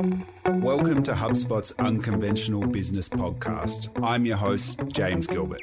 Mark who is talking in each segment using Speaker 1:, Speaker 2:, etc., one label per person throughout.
Speaker 1: Welcome to HubSpot's Unconventional Business Podcast. I'm your host, James Gilbert.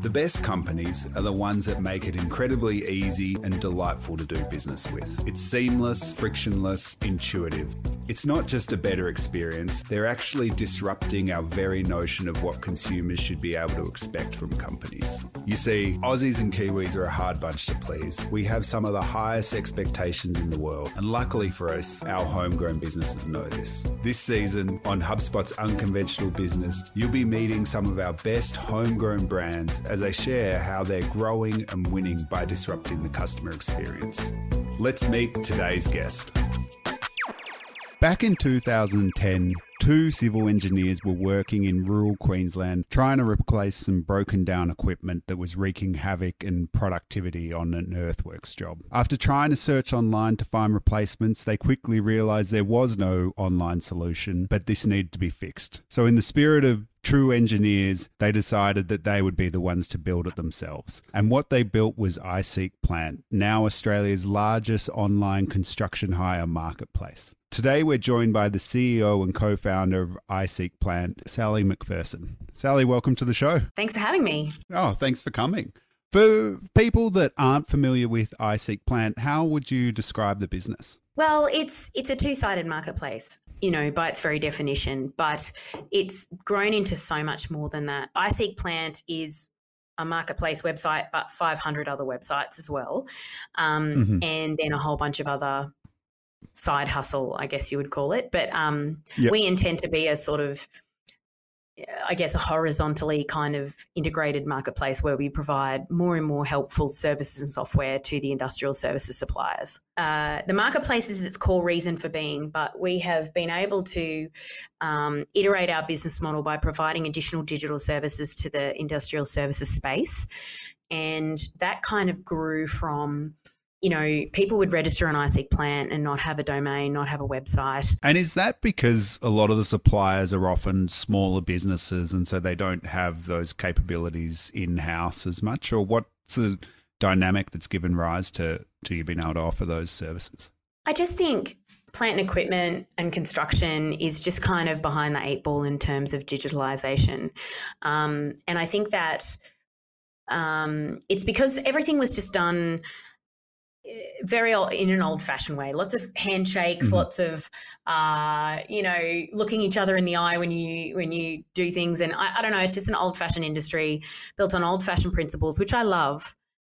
Speaker 1: The best companies are the ones that make it incredibly easy and delightful to do business with. It's seamless, frictionless, intuitive. It's not just a better experience, they're actually disrupting our very notion of what consumers should be able to expect from companies. You see, Aussies and Kiwis are a hard bunch to please. We have some of the highest expectations in the world, and luckily for us, our homegrown businesses know this. This season on HubSpot's Unconventional Business, you'll be meeting some of our best homegrown brands as they share how they're growing and winning by disrupting the customer experience. Let's meet today's guest. Back in 2010, two civil engineers were working in rural Queensland trying to replace some broken down equipment that was wreaking havoc and productivity on an earthworks job. After trying to search online to find replacements, they quickly realized there was no online solution, but this needed to be fixed. So, in the spirit of true engineers, they decided that they would be the ones to build it themselves. And what they built was iSeek Plant, now Australia's largest online construction hire marketplace. Today, we're joined by the CEO and co founder of iSeek Plant, Sally McPherson. Sally, welcome to the show.
Speaker 2: Thanks for having me.
Speaker 1: Oh, thanks for coming. For people that aren't familiar with iSeek Plant, how would you describe the business?
Speaker 2: Well, it's it's a two-sided marketplace, you know, by its very definition, but it's grown into so much more than that. iSeek Plant is a marketplace website, but 500 other websites as well, um, mm-hmm. and then a whole bunch of other side hustle, I guess you would call it. But um, yep. we intend to be a sort of, I guess, a horizontally kind of integrated marketplace where we provide more and more helpful services and software to the industrial services suppliers. Uh, the marketplace is its core reason for being, but we have been able to um, iterate our business model by providing additional digital services to the industrial services space. And that kind of grew from you know, people would register an iSeek plant and not have a domain, not have a website.
Speaker 1: And is that because a lot of the suppliers are often smaller businesses and so they don't have those capabilities in house as much? Or what's the dynamic that's given rise to, to you being able to offer those services?
Speaker 2: I just think plant and equipment and construction is just kind of behind the eight ball in terms of digitalization. Um, and I think that um, it's because everything was just done very old, in an old fashioned way. Lots of handshakes, mm-hmm. lots of uh, you know looking each other in the eye when you when you do things. And I, I don't know, it's just an old fashioned industry built on old fashioned principles, which I love.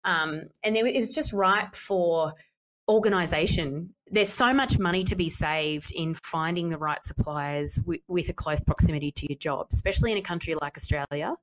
Speaker 2: Um, and it, it was just ripe for organization. There's so much money to be saved in finding the right suppliers w- with a close proximity to your job, especially in a country like Australia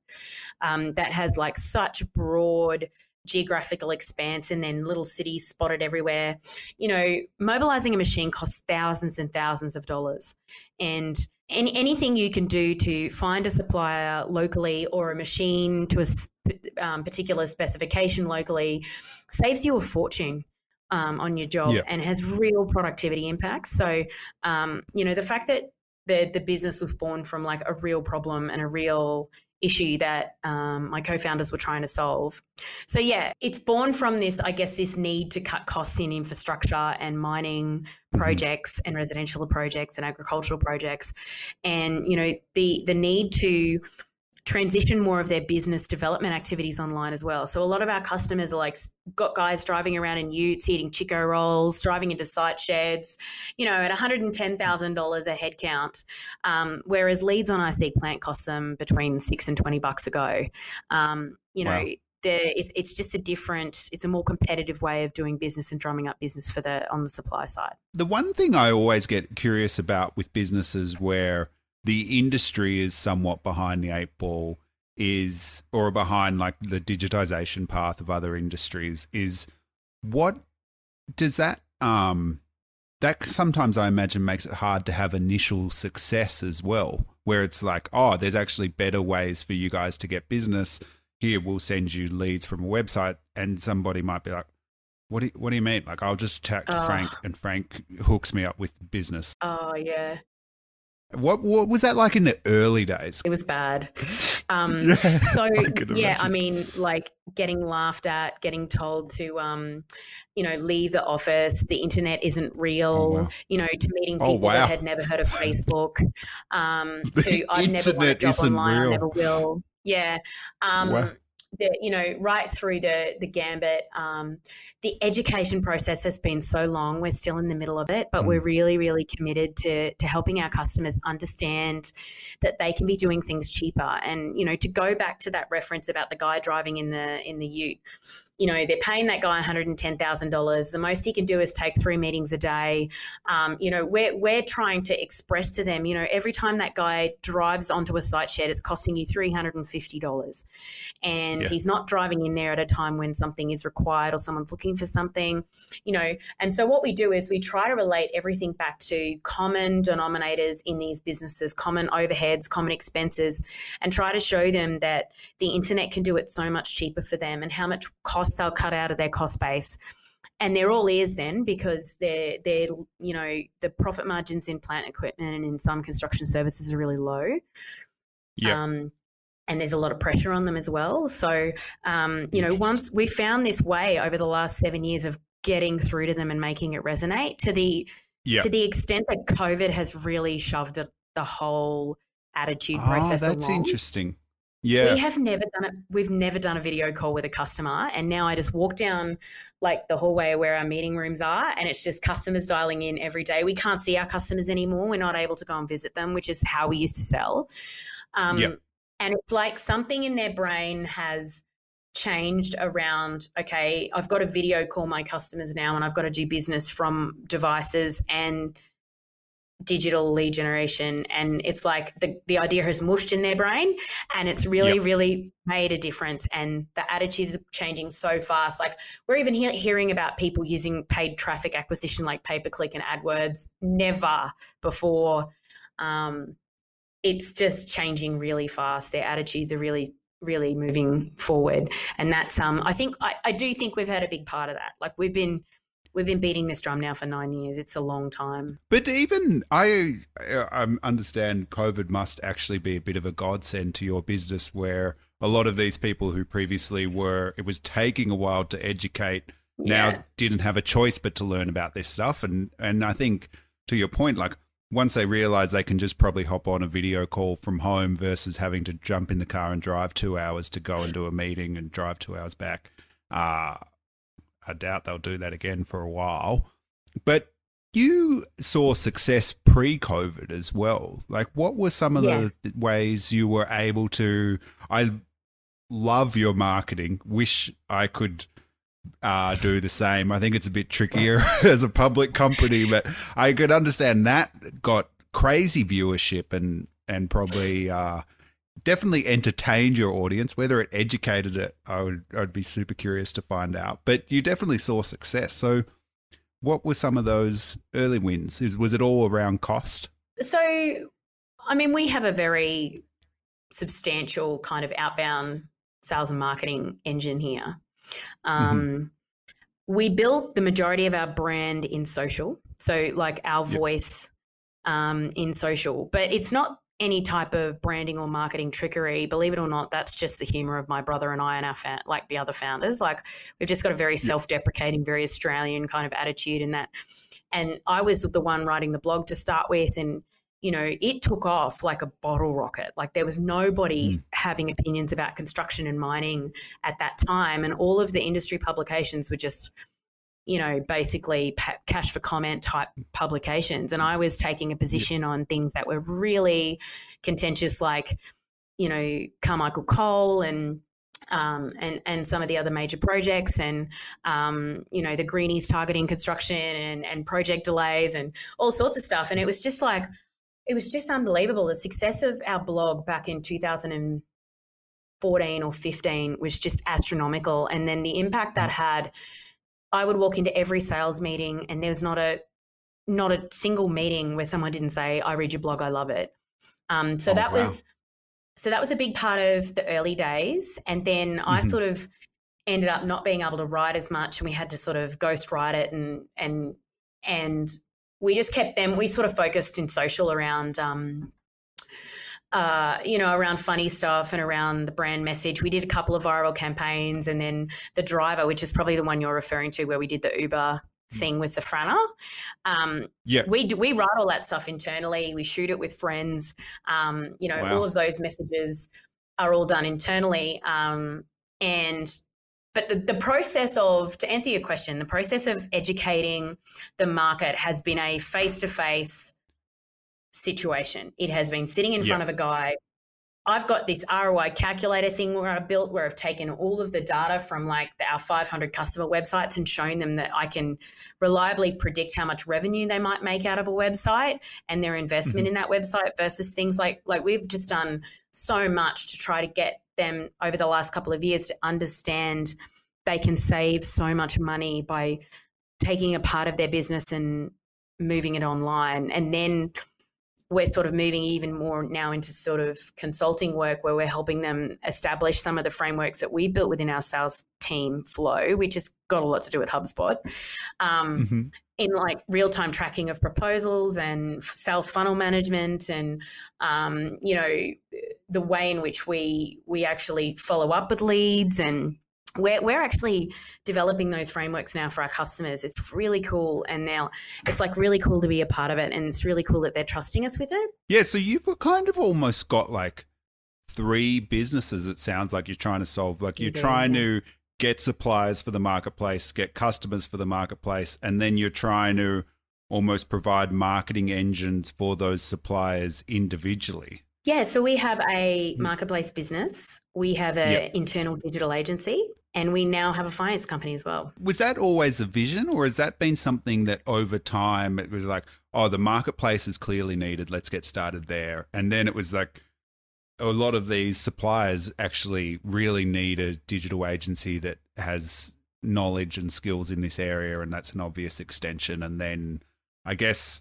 Speaker 2: um, that has like such broad geographical expanse and then little cities spotted everywhere. You know, mobilizing a machine costs thousands and thousands of dollars. And any, anything you can do to find a supplier locally or a machine to a um, particular specification locally saves you a fortune. Um, on your job and has real productivity impacts. So, um, you know, the fact that the the business was born from like a real problem and a real issue that um, my co-founders were trying to solve. So yeah, it's born from this, I guess, this need to cut costs in infrastructure and mining projects and residential projects and agricultural projects, and you know the the need to transition more of their business development activities online as well. So a lot of our customers are like got guys driving around in utes, eating Chiko rolls, driving into site sheds, you know, at $110,000 a head count. Um, whereas leads on iSeek Plant costs them between six and 20 bucks a go. Um, you know, wow. It's, it's just a different, it's a more competitive way of doing business and drumming up business for the on the supply side.
Speaker 1: The one thing I always get curious about with businesses where the industry is somewhat behind the eight ball is or behind like the digitization path of other industries is what does that um that sometimes I imagine makes it hard to have initial success as well, where it's like, oh, there's actually better ways for you guys to get business. Here, we'll send you leads from a website, and somebody might be like, what do you, what do you mean? Like, I'll just chat to Frank, and Frank hooks me up with business.
Speaker 2: Oh yeah,
Speaker 1: What what was that like in the early days?
Speaker 2: It was bad. Um, yeah, so I yeah, I mean, like getting laughed at, getting told to, um, you know, leave the office. The internet isn't real. Oh, wow. You know, to meeting oh, people oh, wow. that had never heard of Facebook. Um, to I've never won a job online. Real. I never will. Yeah. Um, wow the you know right through the the gambit um, the education process has been so long we're still in the middle of it but mm. we're really really committed to to helping our customers understand that they can be doing things cheaper and you know to go back to that reference about the guy driving in the in the ute you know, they're paying that guy $110,000. The most he can do is take three meetings a day. Um, you know, we're, we're trying to express to them, you know, every time that guy drives onto a site shed, it's costing you $350. And yeah. he's not driving in there at a time when something is required or someone's looking for something, you know. And so what we do is we try to relate everything back to common denominators in these businesses, common overheads, common expenses, and try to show them that the internet can do it so much cheaper for them and how much cost costs they'll cut out of their cost base. And they're all ears then because they're they're you know the profit margins in plant equipment and in some construction services are really low.
Speaker 1: Yeah. Um,
Speaker 2: and there's a lot of pressure on them as well. So, um, you know, once we found this way over the last seven years of getting through to them and making it resonate to the to the extent that COVID has really shoved the whole attitude oh, process.
Speaker 1: That's
Speaker 2: along.
Speaker 1: interesting. Yeah.
Speaker 2: We have never done it. We've never done a video call with a customer. And now I just walk down like the hallway where our meeting rooms are, and it's just customers dialing in every day. We can't see our customers anymore. We're not able to go and visit them, which is how we used to sell. Um, yep. And it's like something in their brain has changed around okay, I've got to video call my customers now, and I've got to do business from devices and digital lead generation and it's like the, the idea has mushed in their brain and it's really yep. really made a difference and the attitudes are changing so fast. Like we're even he- hearing about people using paid traffic acquisition like pay per click and adwords never before. Um, it's just changing really fast. Their attitudes are really really moving forward and that's um i think I, I do think we've had a big part of that. Like we've been we've been beating this drum now for nine years. It's a long time.
Speaker 1: But even I, I understand COVID must actually be a bit of a godsend to your business, where a lot of these people who previously were, it was taking a while to educate, now yeah. didn't have a choice but to learn about this stuff. And and I think to your point, like once they realize they can just probably hop on a video call from home versus having to jump in the car and drive two hours to go and do a meeting and drive two hours back. Uh, I doubt they'll do that again for a while. But you saw success pre COVID as well. Like, what were some of yeah. the ways you were able to? I love your marketing. Wish I could uh, do the same. I think it's a bit trickier as a public company, but I could understand that got crazy viewership and and probably uh, definitely entertained your audience. Whether it educated it, I would I'd be super curious to find out. But you definitely saw success. So, what were some of those early wins? Is was it all around cost?
Speaker 2: So, I mean, we have a very substantial kind of outbound sales and marketing engine here. Um, mm-hmm. We built the majority of our brand in social, so like our yep. voice um, in social, but it's not any type of branding or marketing trickery. Believe it or not, that's just the humor of my brother and I and our fa- like the other founders. Like we've just got a very self-deprecating, very Australian kind of attitude in that. And I was the one writing the blog to start with, and you know, it took off like a bottle rocket. Like there was nobody mm. having opinions about construction and mining at that time, and all of the industry publications were just you know, basically pa- cash for comment type publications. And I was taking a position on things that were really contentious, like, you know, Carmichael Coal and um, and and some of the other major projects, and um, you know the greenies targeting construction and and project delays and all sorts of stuff. And it was just like it was just unbelievable. The success of our blog back in 2014 or 15 was just astronomical, and then the impact that mm. had I would walk into every sales meeting and there's not a not a single meeting where someone didn't say, "I read your blog, I love it." Um, so oh, that wow. was so that was a big part of the early days, and then mm-hmm. I sort of ended up not being able to write as much, and we had to sort of ghost write it and and and we just kept them. We sort of focused in social around. Um, uh, you know, around funny stuff and around the brand message. We did a couple of viral campaigns, and then the driver, which is probably the one you're referring to, where we did the Uber mm. thing with the Franna. Um,
Speaker 1: yeah,
Speaker 2: we we write all that stuff internally. We shoot it with friends. Um, you know, wow. all of those messages are all done internally. Um, and but the, the process of to answer your question, the process of educating the market has been a face to face situation. It has been sitting in yep. front of a guy. I've got this ROI calculator thing where I built where I've taken all of the data from like our 500 customer websites and shown them that I can reliably predict how much revenue they might make out of a website and their investment mm-hmm. in that website versus things like like we've just done so much to try to get them over the last couple of years to understand they can save so much money by taking a part of their business and moving it online and then we're sort of moving even more now into sort of consulting work where we're helping them establish some of the frameworks that we built within our sales team flow, which has got a lot to do with HubSpot. Um, mm-hmm. In like real time tracking of proposals and sales funnel management, and um, you know the way in which we we actually follow up with leads and we're, we're actually developing those frameworks now for our customers. It's really cool. And now it's like really cool to be a part of it. And it's really cool that they're trusting us with it.
Speaker 1: Yeah. So you've kind of almost got like three businesses, it sounds like you're trying to solve. Like you're trying to get suppliers for the marketplace, get customers for the marketplace, and then you're trying to almost provide marketing engines for those suppliers individually.
Speaker 2: Yeah, so we have a hmm. marketplace business, we have an yep. internal digital agency, and we now have a finance company as well.
Speaker 1: Was that always a vision, or has that been something that over time it was like, oh, the marketplace is clearly needed, let's get started there? And then it was like, a lot of these suppliers actually really need a digital agency that has knowledge and skills in this area, and that's an obvious extension. And then I guess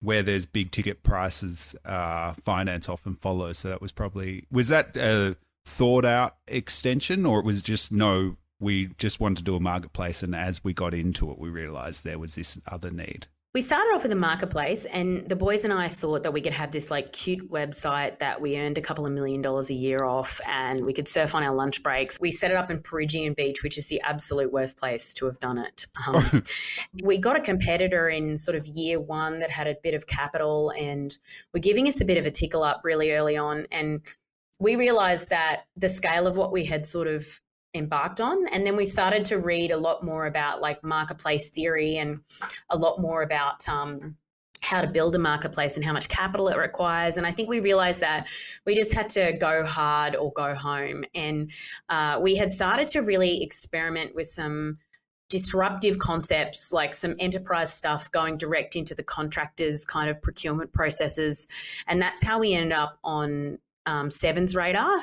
Speaker 1: where there's big ticket prices, uh, finance often follows. So that was probably was that a thought out extension, or it was just no, we just wanted to do a marketplace, and as we got into it, we realized there was this other need.
Speaker 2: We started off with a marketplace, and the boys and I thought that we could have this like cute website that we earned a couple of million dollars a year off, and we could surf on our lunch breaks. We set it up in Peregian Beach, which is the absolute worst place to have done it. Um, we got a competitor in sort of year one that had a bit of capital, and were giving us a bit of a tickle up really early on, and we realized that the scale of what we had sort of embarked on and then we started to read a lot more about like marketplace theory and a lot more about um, how to build a marketplace and how much capital it requires and i think we realized that we just had to go hard or go home and uh, we had started to really experiment with some disruptive concepts like some enterprise stuff going direct into the contractors kind of procurement processes and that's how we ended up on um, Seven's radar.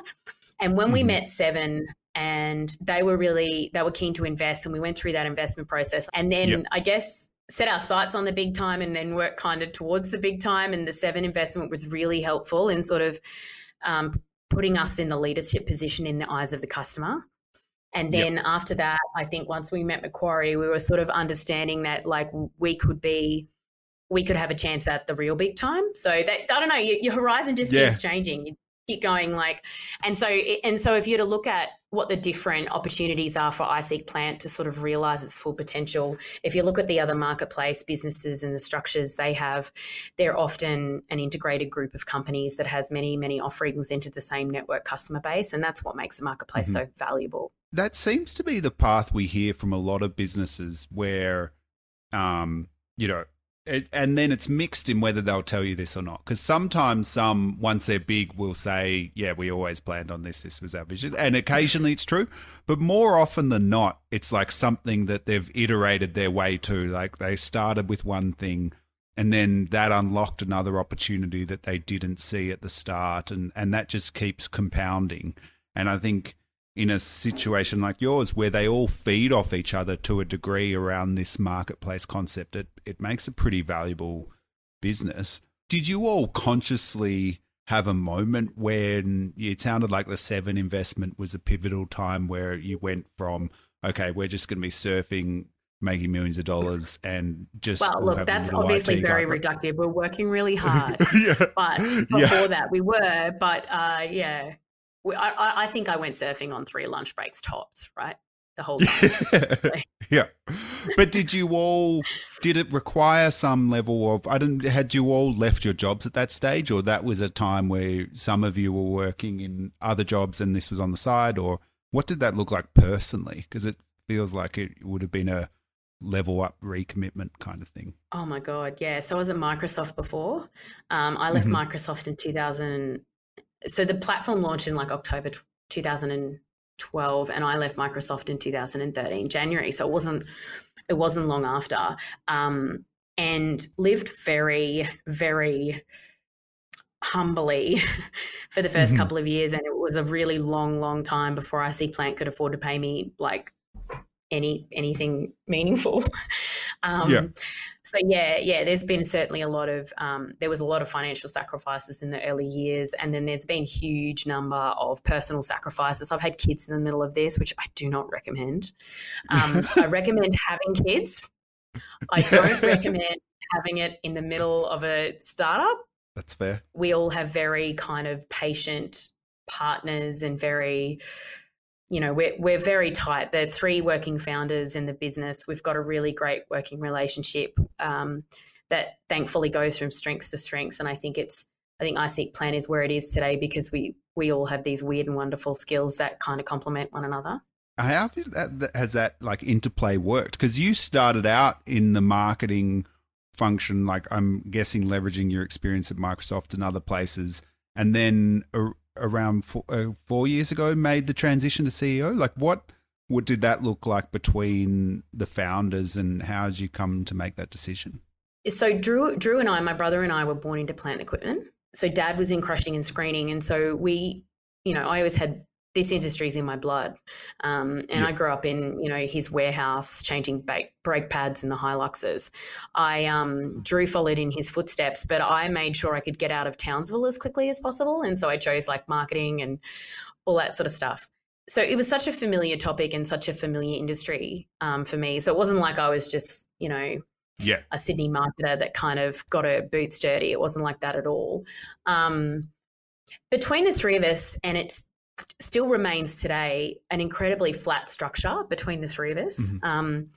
Speaker 2: And when mm-hmm. we met Seven, and they were really they were keen to invest, and we went through that investment process. And then yep. I guess set our sights on the big time, and then work kind of towards the big time. And the Seven investment was really helpful in sort of um, putting us in the leadership position in the eyes of the customer. And then yep. after that, I think once we met Macquarie, we were sort of understanding that like we could be we could have a chance at the real big time. So that I don't know, your, your horizon just yeah. keeps changing keep going like and so and so if you're to look at what the different opportunities are for iSeek Plant to sort of realize its full potential if you look at the other marketplace businesses and the structures they have they're often an integrated group of companies that has many many offerings into the same network customer base and that's what makes the marketplace mm-hmm. so valuable
Speaker 1: that seems to be the path we hear from a lot of businesses where um you know it, and then it's mixed in whether they'll tell you this or not. Because sometimes some, once they're big, will say, "Yeah, we always planned on this. This was our vision." And occasionally it's true, but more often than not, it's like something that they've iterated their way to. Like they started with one thing, and then that unlocked another opportunity that they didn't see at the start, and and that just keeps compounding. And I think in a situation like yours where they all feed off each other to a degree around this marketplace concept, it, it makes a pretty valuable business. Did you all consciously have a moment when it sounded like the seven investment was a pivotal time where you went from, okay, we're just going to be surfing making millions of dollars and just
Speaker 2: well look that's obviously very reductive we're working really hard yeah. but before yeah. that we were but uh, yeah we, I, I think i went surfing on three lunch breaks tops right the whole time
Speaker 1: yeah but did you all did it require some level of i didn't, had you all left your jobs at that stage or that was a time where some of you were working in other jobs and this was on the side or what did that look like personally because it feels like it would have been a level up recommitment kind of thing.
Speaker 2: Oh my god, yeah. So I was at Microsoft before. Um, I left mm-hmm. Microsoft in 2000. So the platform launched in like October 2012, and I left Microsoft in 2013 January. So it wasn't it wasn't long after. Um, and lived very very humbly for the 1st mm-hmm. couple of years and it was a really long long time before iSeek Plant could afford to pay me like any anything meaningful. um, yeah. So yeah, yeah. There's been certainly a lot of um, there was a lot of financial sacrifices in the early years, and then there's been huge number of personal sacrifices. I've had kids in the middle of this, which I do not recommend. Um, I recommend having kids. I don't recommend having it in the middle of a startup.
Speaker 1: That's fair.
Speaker 2: We all have very kind of patient partners and very you know we're we're very tight. the three working founders in the business. We've got a really great working relationship um, that thankfully goes from strengths to strengths. And I think it's I think iSeek Plant is where it is today because we we all have these weird and wonderful skills that kind of complement one another.
Speaker 1: How has that like interplay worked? Because you started out in the marketing function, like I'm guessing leveraging your experience at Microsoft and other places, and then around four, uh, four years ago made the transition to CEO? Like, what what did that look like between the founders, and how did you come to make that decision?
Speaker 2: So Drew, Drew and I, my brother and I, were born into plant equipment. So Dad was in crushing and screening, and so we, you know, I always had this industry is in my blood. Um, and I grew up in, you know, his warehouse changing brake, brake pads in the Hiluxes. I, um, Drew followed in his footsteps, but I made sure I could get out of Townsville as quickly as possible. And so I chose like marketing and all that sort of stuff. So it was such a familiar topic and such a familiar industry um, for me. So it wasn't like I was just, you know,
Speaker 1: yeah.
Speaker 2: a Sydney marketer that kind of got her boots dirty. It wasn't like that at all. Um, between the three of us, and it's still remains today an incredibly flat structure between the three of us. Mm-hmm. Um,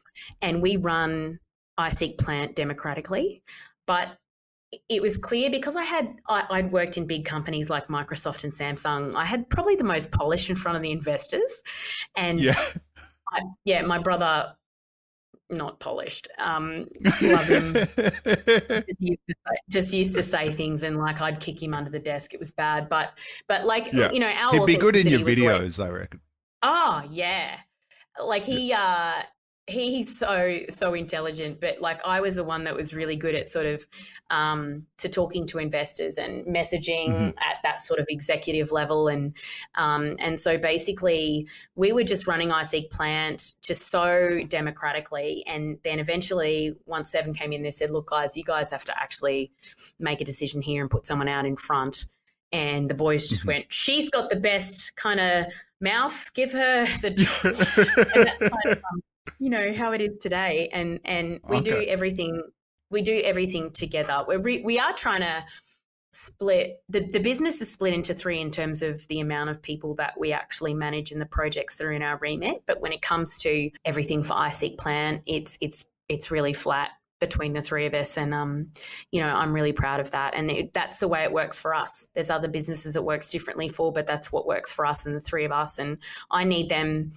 Speaker 2: and we run iSeek Plant democratically. But it was clear because I had I, would worked in big companies like Microsoft and Samsung. I had probably the most polish in front of the investors, and yeah, I, yeah, my brother not polished. Um, love him. just, used say, just, used to say, things and like I'd kick him under the desk. It was bad, but but like yeah. you know,
Speaker 1: Al he'd be good in your videos, I reckon.
Speaker 2: Oh yeah, like he uh he's so so intelligent but like i was the one that was really good at sort of um, to talking to investors and messaging mm-hmm. at that sort of executive level. And um, and so basically we were just running iSeek plant just so democratically. And then eventually once seven came in they said look guys you guys have to actually make a decision here and put someone out in front. And the boys just mm-hmm. went she's got the best kind of mouth. Give her the kind of, you know how it is today and and we okay. do everything we do everything together we're re, we are trying to split the, the business is split into three in terms of the amount of people that we actually manage and the projects that are in our remit but when it comes to everything for iSeek Plant it's it's it's really flat between the three of us and um you know i'm really proud of that and it, that's the way it works for us there's other businesses it works differently for but that's what works for us and the three of us and i need them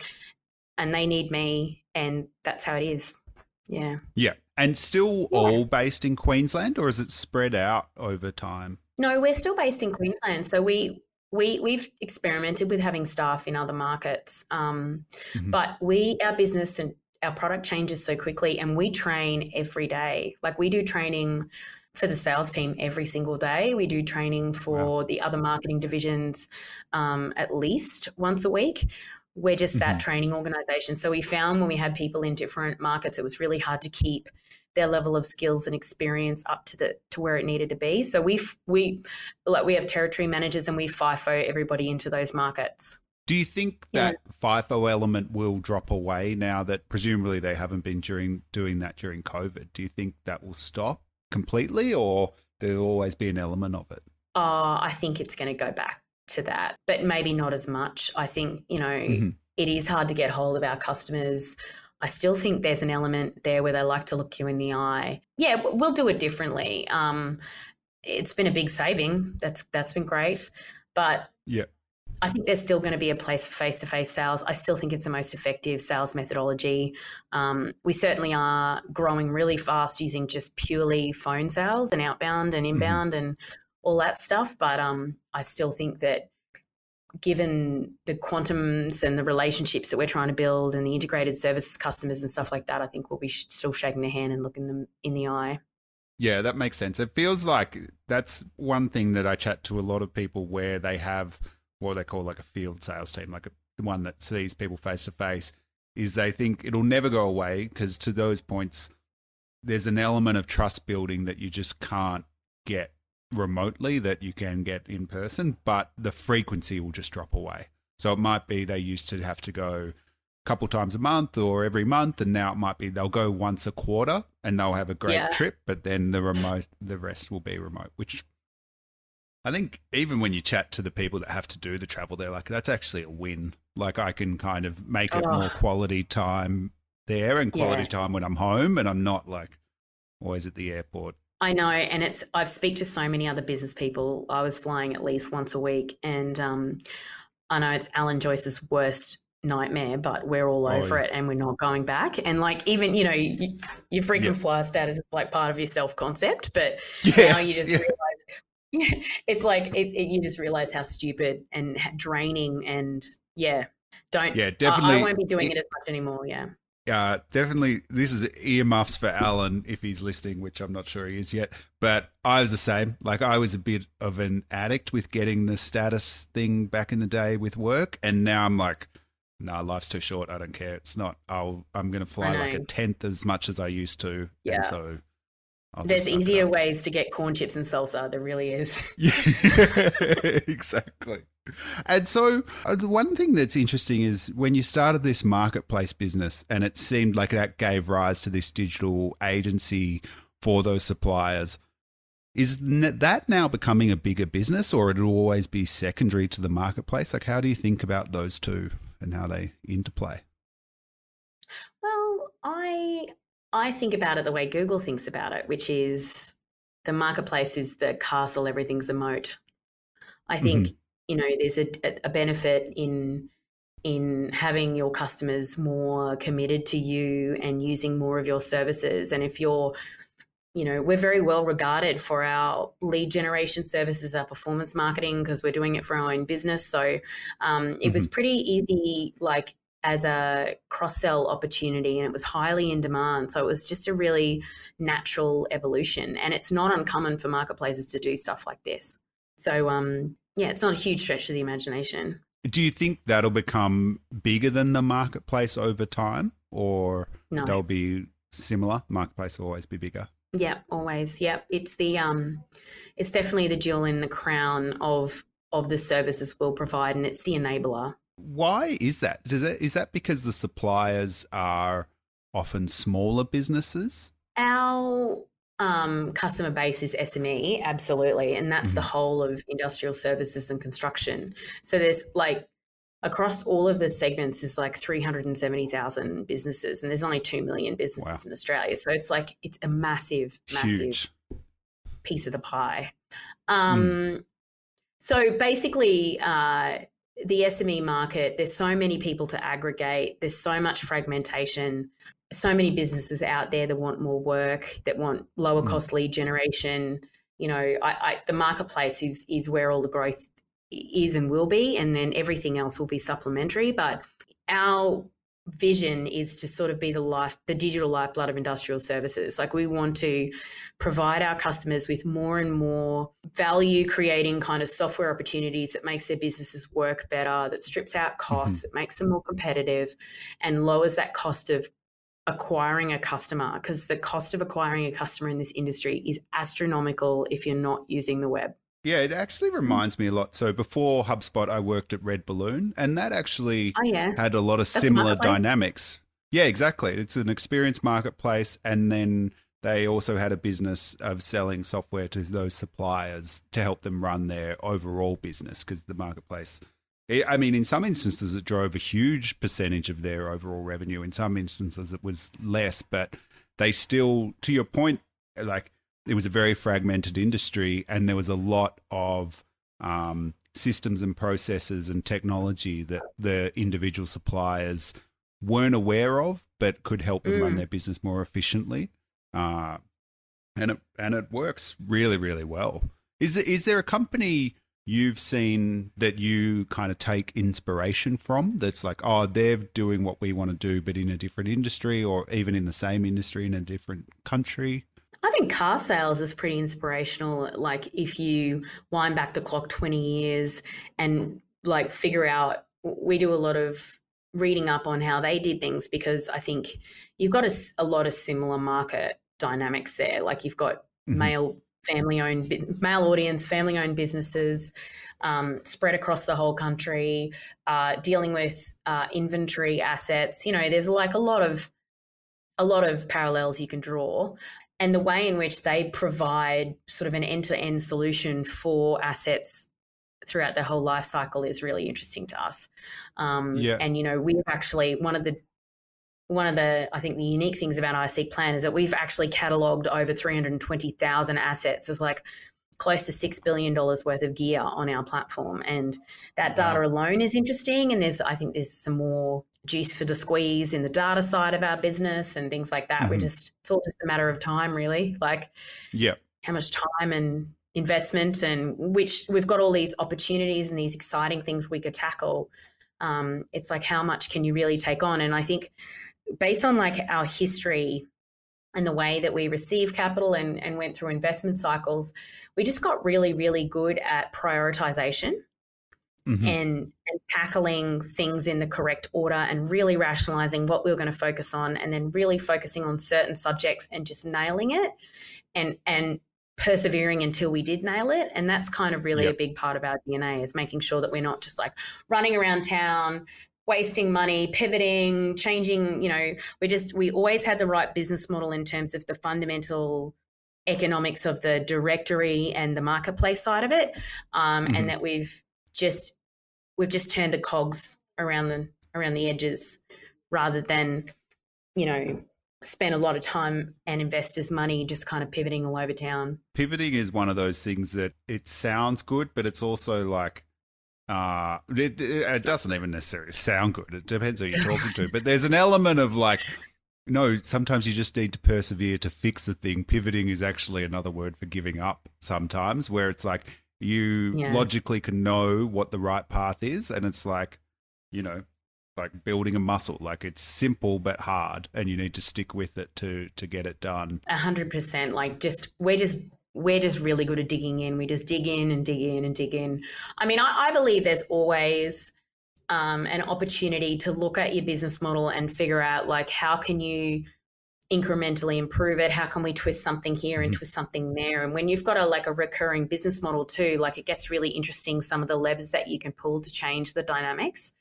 Speaker 2: and they need me and that's how it is yeah
Speaker 1: yeah and still yeah. all based in queensland or is it spread out over time
Speaker 2: no we're still based in queensland so we we we've experimented with having staff in other markets um, mm-hmm. but we our business and our product changes so quickly and we train every day like we do training for the sales team every single day. We do training for wow. the other marketing divisions um, at least once a week we're just that mm-hmm. training organization. So we found when we had people in different markets, it was really hard to keep their level of skills and experience up to the to where it needed to be. So we we like we have territory managers and we FIFO everybody into those markets.
Speaker 1: Do you think that yeah. FIFO element will drop away now that presumably they haven't been during doing that during COVID? Do you think that will stop completely, or there'll always be an element of it?
Speaker 2: Oh, I think it's going to go back to that, but maybe not as much. I think you know mm-hmm. it is hard to get hold of our customers. I still think there's an element there where they like to look you in the eye. Yeah, we'll do it differently. Um, it's been a big saving. That's that's been great, but
Speaker 1: yeah,
Speaker 2: I think there's still going to be a place for face to face sales. I still think it's the most effective sales methodology. Um, we certainly are growing really fast using just purely phone sales and outbound and mm-hmm. inbound mm-hmm. and all that stuff. But um, I still think that given the quantums and the relationships that we're trying to build and the integrated services customers and stuff like that, I think we'll be still shaking their hand and looking them in the eye.
Speaker 1: Yeah, that makes sense. It feels like that's one thing that I chat to a lot of people where they have – what they call like a field sales team, like the one that sees people face to face, is they think it'll never go away because to those points, there's an element of trust building that you just can't get remotely that you can get in person, but the frequency will just drop away. So it might be they used to have to go a couple times a month or every month, and now it might be they'll go once a quarter and they'll have a great yeah. trip, but then the remote, the rest will be remote, which I think even when you chat to the people that have to do the travel, they're like, that's actually a win. Like I can kind of make it oh. more quality time there and quality yeah. time when I'm home and I'm not like always at the airport.
Speaker 2: I know, and it's I've speak to so many other business people. I was flying at least once a week, and um, I know it's Alan Joyce's worst nightmare, but we're all oh, over yeah. it and we're not going back. And like even you know you, your frequent yep. flyer status is like part of your self concept, but yes, now you just yeah. realize it's like it, it, you just realize how stupid and draining and yeah don't
Speaker 1: yeah definitely
Speaker 2: I, I won't be doing it, it as much anymore yeah
Speaker 1: uh, definitely this is earmuffs for Alan if he's listening, which I'm not sure he is yet. But I was the same. Like I was a bit of an addict with getting the status thing back in the day with work, and now I'm like, no, nah, life's too short. I don't care. It's not. I'll I'm going to fly like a tenth as much as I used to.
Speaker 2: Yeah.
Speaker 1: And so
Speaker 2: I'll There's easier ways to get corn chips and salsa. There really is.
Speaker 1: Yeah, exactly. And so, uh, the one thing that's interesting is when you started this marketplace business, and it seemed like that gave rise to this digital agency for those suppliers. Is that now becoming a bigger business, or it'll always be secondary to the marketplace? Like, how do you think about those two and how they interplay?
Speaker 2: Well, I I think about it the way Google thinks about it, which is the marketplace is the castle, everything's a moat. I think mm-hmm. You know there's a, a benefit in in having your customers more committed to you and using more of your services. And if you're you know, we're very well regarded for our lead generation services, our performance marketing, because we're doing it for our own business. So um, it mm-hmm. was pretty easy, like as a cross sell opportunity and it was highly in demand. So it was just a really natural evolution. And it's not uncommon for marketplaces to do stuff like this. So, um, yeah, it's not a huge stretch to the imagination.
Speaker 1: Do you think that'll become bigger than the marketplace over time or no. they'll be similar? Marketplace will always be bigger.
Speaker 2: Yeah, always. Yeah. It's the um it's definitely the jewel in the crown of of the services we'll provide and it's the enabler.
Speaker 1: Why is that? Does it is that because the suppliers are often smaller businesses?
Speaker 2: Our um, customer base is SME, absolutely, and that's mm-hmm. the whole of industrial services and construction. So there's like across all of the segments is like 370,000 businesses and there's only 2 million businesses wow. in Australia. So it's like it's a massive massive Huge. piece of the pie. Um, mm. so basically uh, the SME market, there's so many people to aggregate, there's so much fragmentation, so many businesses out there that want more work, that want lower mm. cost lead generation. You know, I, I, the marketplace is is where all the growth is and will be, and then everything else will be supplementary. But our vision is to sort of be the life the digital lifeblood of industrial services like we want to provide our customers with more and more value creating kind of software opportunities that makes their businesses work better that strips out costs mm-hmm. that makes them more competitive and lowers that cost of acquiring a customer because the cost of acquiring a customer in this industry is astronomical if you're not using the web
Speaker 1: Yeah, it actually reminds me a lot. So before HubSpot, I worked at Red Balloon, and that actually
Speaker 2: Oh yeah.
Speaker 1: had a lot of
Speaker 2: That's
Speaker 1: similar dynamics. Yeah, exactly. It's an experience marketplace, and then they also had a business of selling software to those suppliers to help them run their overall business because the marketplace. I I mean, in some instances, it drove a huge percentage of their overall revenue. In some instances, it was less, but they still, to your point, like it was a very fragmented industry, and there was a lot of um, systems and processes and technology that the individual suppliers weren't aware of, but could help them run
Speaker 2: Mm.
Speaker 1: their business more efficiently. Uh, and it and it works really really well. Is there is there a company you've seen that you kind of take inspiration from? That's like, oh, they're doing what we want to do, but in a different industry, or even in the same industry in a different country.
Speaker 2: I think car sales is pretty inspirational. Like if you wind back the clock 20 years and like figure out, we do a lot of reading up on how they did things because I think you've got a lot of similar market dynamics there. Like you've got
Speaker 1: Mhm.
Speaker 2: male family owned, male audience, family owned businesses um, spread across the whole country, uh, dealing with uh, inventory assets. You know, there's like a lot of a lot of parallels you can draw and the way in which they provide sort of an end-to-end solution for assets throughout their whole life cycle is really interesting to us. Um,
Speaker 1: Yeah.
Speaker 2: And you know, we've actually one of the one of the I think the unique things about iSeek Plant is that we've actually catalogued over three hundred twenty thousand assets. There's like close to six billion dollars worth of gear on our platform, and that data
Speaker 1: Wow.
Speaker 2: alone is interesting. And there's I think there's some more juice for the squeeze in the data side of our business and things like that. We're
Speaker 1: Mhm.
Speaker 2: just it's all just a matter of time, really. Like
Speaker 1: Yeah,
Speaker 2: how much time and investment and which we've got all these opportunities and these exciting things we could tackle um, it's like how much can you really take on and i think based on like our history and the way that we receive capital and, and went through investment cycles we just got really really good at prioritization
Speaker 1: Mhm.
Speaker 2: and, and tackling things in the correct order and really rationalizing what we were going to focus on and then really focusing on certain subjects and just nailing it and and persevering until we did nail it and that's kind of really
Speaker 1: Yep.
Speaker 2: a big part of our dna is making sure that we're not just like running around town wasting money pivoting changing you know we just we always had the right business model in terms of the fundamental economics of the directory and the marketplace side of it um,
Speaker 1: Mhm.
Speaker 2: and that we've just we've just turned the cogs around the around the edges rather than you know spend a lot of time and investors money just kind of pivoting all over town
Speaker 1: pivoting is one of those things that it sounds good, but it's also like uh it, it, it doesn't even necessarily sound good. It depends who you're talking to, but there's an element of like no, sometimes you just need to persevere to fix a thing. Pivoting is actually another word for giving up sometimes, where it's like you
Speaker 2: Yeah.
Speaker 1: logically can know what the right path is, and it's like, you know, like building a muscle. Like it's simple but hard, and you need to stick with it to to get it done.
Speaker 2: A hundred percent. Like just we're just we're just really good at digging in. We just dig in and dig in and dig in. I mean, I, I believe there's always um, an opportunity to look at your business model and figure out like how can you incrementally improve it how can we twist something here and
Speaker 1: Mhm.
Speaker 2: twist something there and when you've got a like a recurring business model too like it gets really interesting some of the levers that you can pull to change the dynamics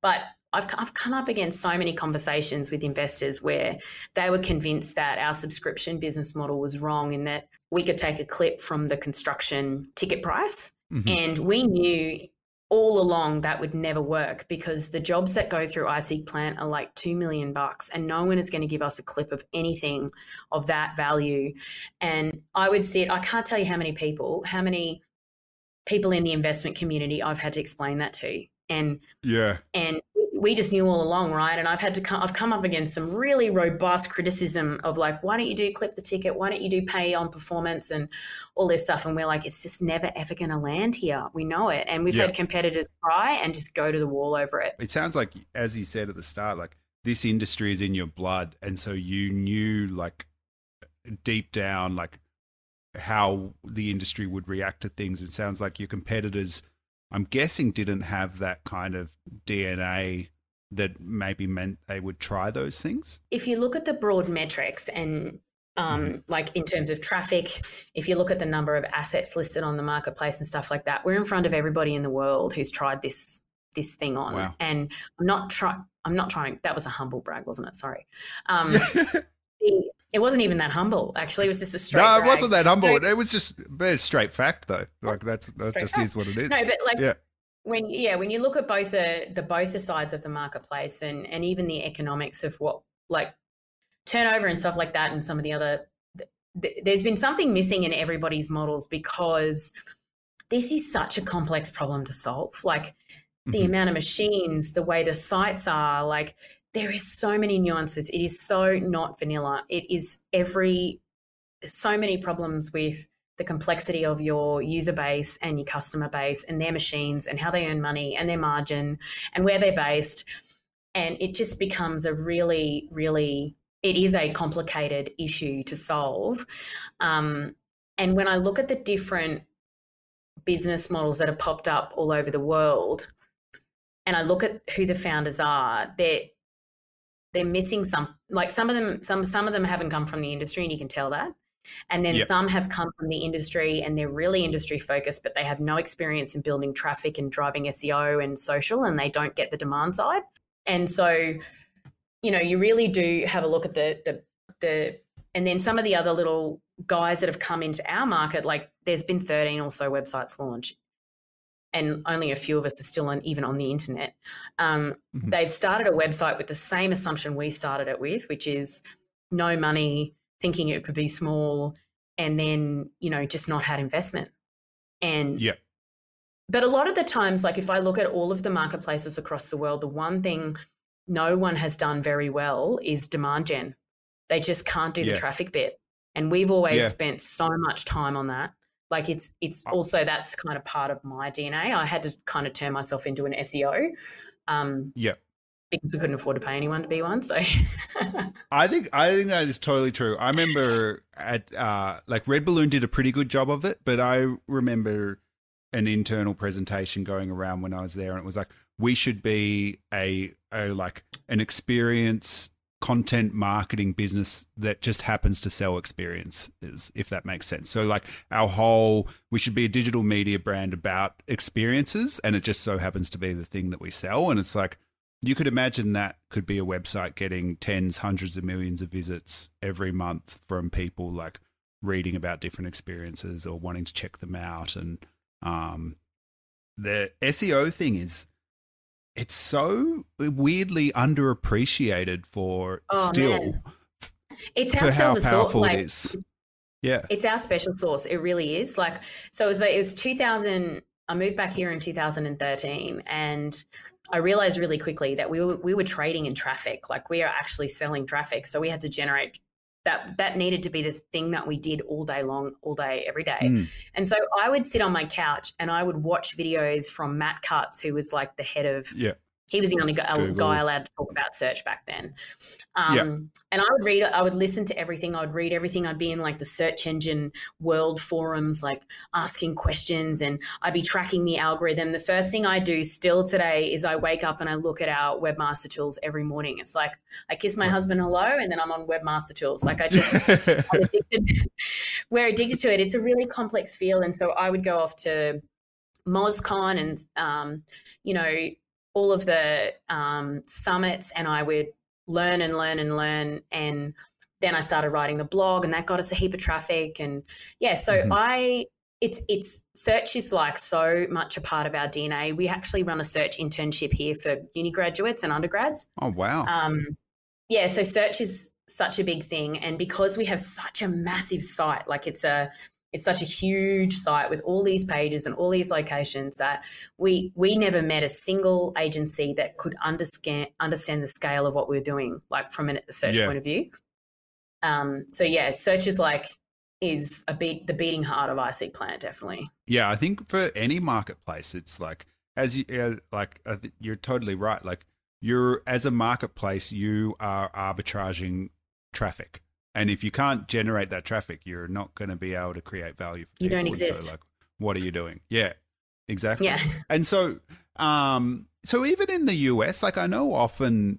Speaker 2: but I've, I've come up against so many conversations with investors where they were convinced that our subscription business model was wrong and that we could take a clip from the construction ticket price.
Speaker 1: Mhm.
Speaker 2: And we knew all along that would never work because the jobs that go through iSeek Plant are like 2 million bucks and no one is going to give us a clip of anything of that value. And I would sit, I can't tell you how many people, how many people in the investment community I've had to explain that to. And
Speaker 1: Yeah.
Speaker 2: and we just knew all along, right? And I've had to come, I've come up against some really robust criticism of like, why don't you do clip the ticket? Why don't you do pay on performance and all this stuff? And we're like, it's just never ever going to land here. We know it, and we've
Speaker 1: Yeah.
Speaker 2: had competitors cry and just go to the wall over it.
Speaker 1: it sounds like as you said at the start like this industry is in your blood and so you knew like deep down like how the industry would react to things it sounds like your competitors i'm guessing didn't have that kind of dna that maybe meant they would try those things
Speaker 2: If you look at the broad metrics and um, mm-hmm. like in terms of traffic, if you look at the number of assets listed on the marketplace and stuff like that, we're in front of everybody in the world who's tried this this thing on. Wow. And I'm not trying. I'm not trying. That was a humble brag, wasn't it? Sorry. Um, the, it wasn't even that humble. Actually, it was just a straight.
Speaker 1: No,
Speaker 2: it
Speaker 1: wasn't that humble. it was just a straight fact, though. Like that's that just fact. is what it is.
Speaker 2: No, but like yeah. When yeah, when you look at both the the both the sides of the marketplace and and even the economics of what like turnover and stuff like that, and some of the other, th- there's been something missing in everybody's models because this is such a complex problem to solve. Like the mm-hmm. amount of machines, the way the sites are, like there is so many nuances. It is so not vanilla. It is every so many problems with the complexity of your user base and your customer base and their machines and how they earn money and their margin and where they're based. And it just becomes a really, really, it is a complicated issue to solve. Um, and when I look at the different business models that have popped up all over the world, and I look at who the founders are, they're they're missing some like some of them some some of them haven't come from the industry and you can tell that and then yep. some have come from the industry and they're really industry focused but they have no experience in building traffic and driving SEO and social and they don't get the demand side and so you know you really do have a look at the the the and then some of the other little guys that have come into our market like there's been 13 or so websites launched and only a few of us are still on even on the internet. Um, mm-hmm. They've started a website with the same assumption we started it with, which is no money, thinking it could be small, and then you know just not had investment. And
Speaker 1: yeah.
Speaker 2: But a lot of the times, like if I look at all of the marketplaces across the world, the one thing no one has done very well is demand gen. They just can't do yeah. the traffic bit. And we've always yeah. spent so much time on that. Like it's it's oh. also that's kind of part of my DNA. I had to kind of turn myself into an SEO. Um,
Speaker 1: yeah.
Speaker 2: Because we couldn't afford to pay anyone to be one, so
Speaker 1: I think I think that is totally true. I remember at uh, like Red Balloon did a pretty good job of it, but I remember an internal presentation going around when I was there, and it was like we should be a, a like an experience content marketing business that just happens to sell experiences, if that makes sense. So, like our whole, we should be a digital media brand about experiences, and it just so happens to be the thing that we sell. And it's like, you could imagine that could be a website getting tens, hundreds of millions of visits every month from people like reading about different experiences or wanting to check them out. And um, the SEO thing is it's so weirdly underappreciated for oh, still. Man.
Speaker 2: It's for how powerful like,
Speaker 1: it is. Yeah,
Speaker 2: it's our special sauce. It really is. Like, so it was. It was 2000. I moved back here in 2013, and I realized really quickly that we were we were trading in traffic. Like, we are actually selling traffic. So we had to generate that that needed to be the thing that we did all day long, all day, every day. Mm. And so I would sit on my couch and I would watch videos from Matt Cutts, who was like the head of
Speaker 1: yeah
Speaker 2: he was the only guy, guy, allowed to talk about search back then. Um, yeah. And I would read, I would listen to everything. I would read everything. I'd be in like the search engine world forums, like asking questions, and I'd be tracking the algorithm. The first thing I do still today is I wake up and I look at our Webmaster Tools every morning. It's like I kiss my husband hello, and then I'm on Webmaster Tools. Like I just, addicted, we're addicted to it. It's a really complex feel. And so I would go off to MozCon and, um, you know, all of the um, summits and I would learn and learn and learn. And then I started writing the blog and that got us a heap of traffic. And yeah, so mm-hmm. I, it's, it's search is like so much a part of our DNA. We actually run a search internship here for uni graduates and undergrads.
Speaker 1: Oh, wow.
Speaker 2: Um, yeah, so search is such a big thing. And because we have such a massive site, like it's a, it's such a huge site with all these pages and all these locations that we we never met a single agency that could understand understand the scale of what we are doing, like from a search yeah. point of view. Um, so yeah, search is like is a beat the beating heart of iSeek Plant, definitely.
Speaker 1: Yeah, I think for any marketplace, it's like as you uh, like uh, you're totally right. Like you're as a marketplace, you are arbitraging traffic and if you can't generate that traffic, you're not going to be able to create value.
Speaker 2: For you don't exist.
Speaker 1: So, like, what are you doing? Yeah, exactly.
Speaker 2: Yeah.
Speaker 1: And so, um, so even in the US, like I know often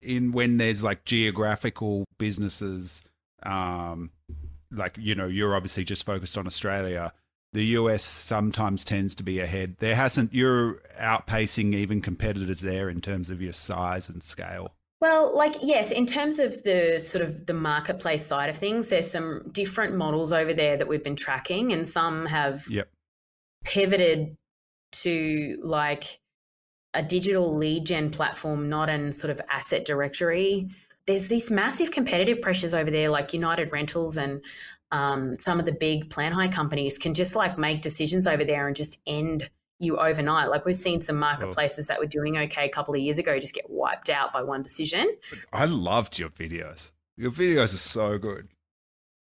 Speaker 1: in when there's like geographical businesses um, like you know, you're obviously just focused on Australia. The US sometimes tends to be ahead. There hasn't you're outpacing even competitors there in terms of your size and scale.
Speaker 2: Well, like yes, in terms of the sort of the marketplace side of things, there's some different models over there that we've been tracking, and some have
Speaker 1: yep.
Speaker 2: pivoted to like a digital lead gen platform, not an sort of asset directory. There's these massive competitive pressures over there, like United Rentals and um, some of the big plant hire companies can just like make decisions over there and just end you overnight. Like we've seen some marketplaces that were doing okay a couple of years ago just get wiped out by one decision.
Speaker 1: I loved your videos. Your videos are so good.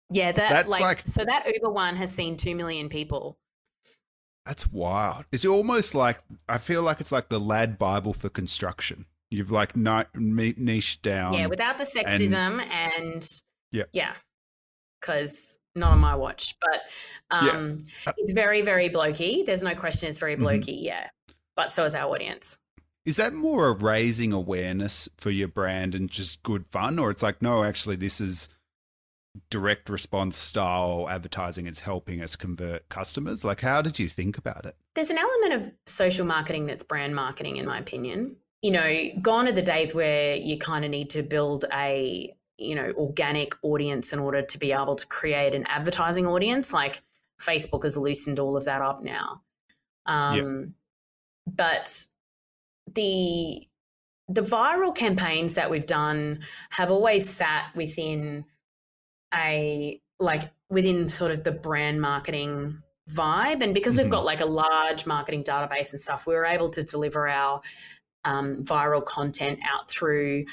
Speaker 2: Yeah, that That's like, like so that Uber one has seen two million people.
Speaker 1: That's wild. It's almost like I feel like it's like the LADbible for construction. You've like niche down.
Speaker 2: Yeah, without the sexism and, and yeah, yeah, because not on my watch, but um, yeah. it's very, very blokey. There's no question it's very mm-hmm. blokey, mm-hmm. yeah. But so is our audience.
Speaker 1: Is that more of raising awareness for your brand and just good fun? Or it's like, no, actually, this is direct response style advertising. It's helping us convert customers. Like, how did you think about it?
Speaker 2: There's an element of social marketing that's brand marketing, in my opinion. You know, gone are the days where you kind of need to build a you know organic audience in order to be able to create an advertising audience like facebook has loosened all of that up now um, but the the viral campaigns that we've done have always sat within a like within sort of the brand marketing vibe and because mm-hmm. we've got like a large marketing database and stuff we were able to deliver our um, viral content out through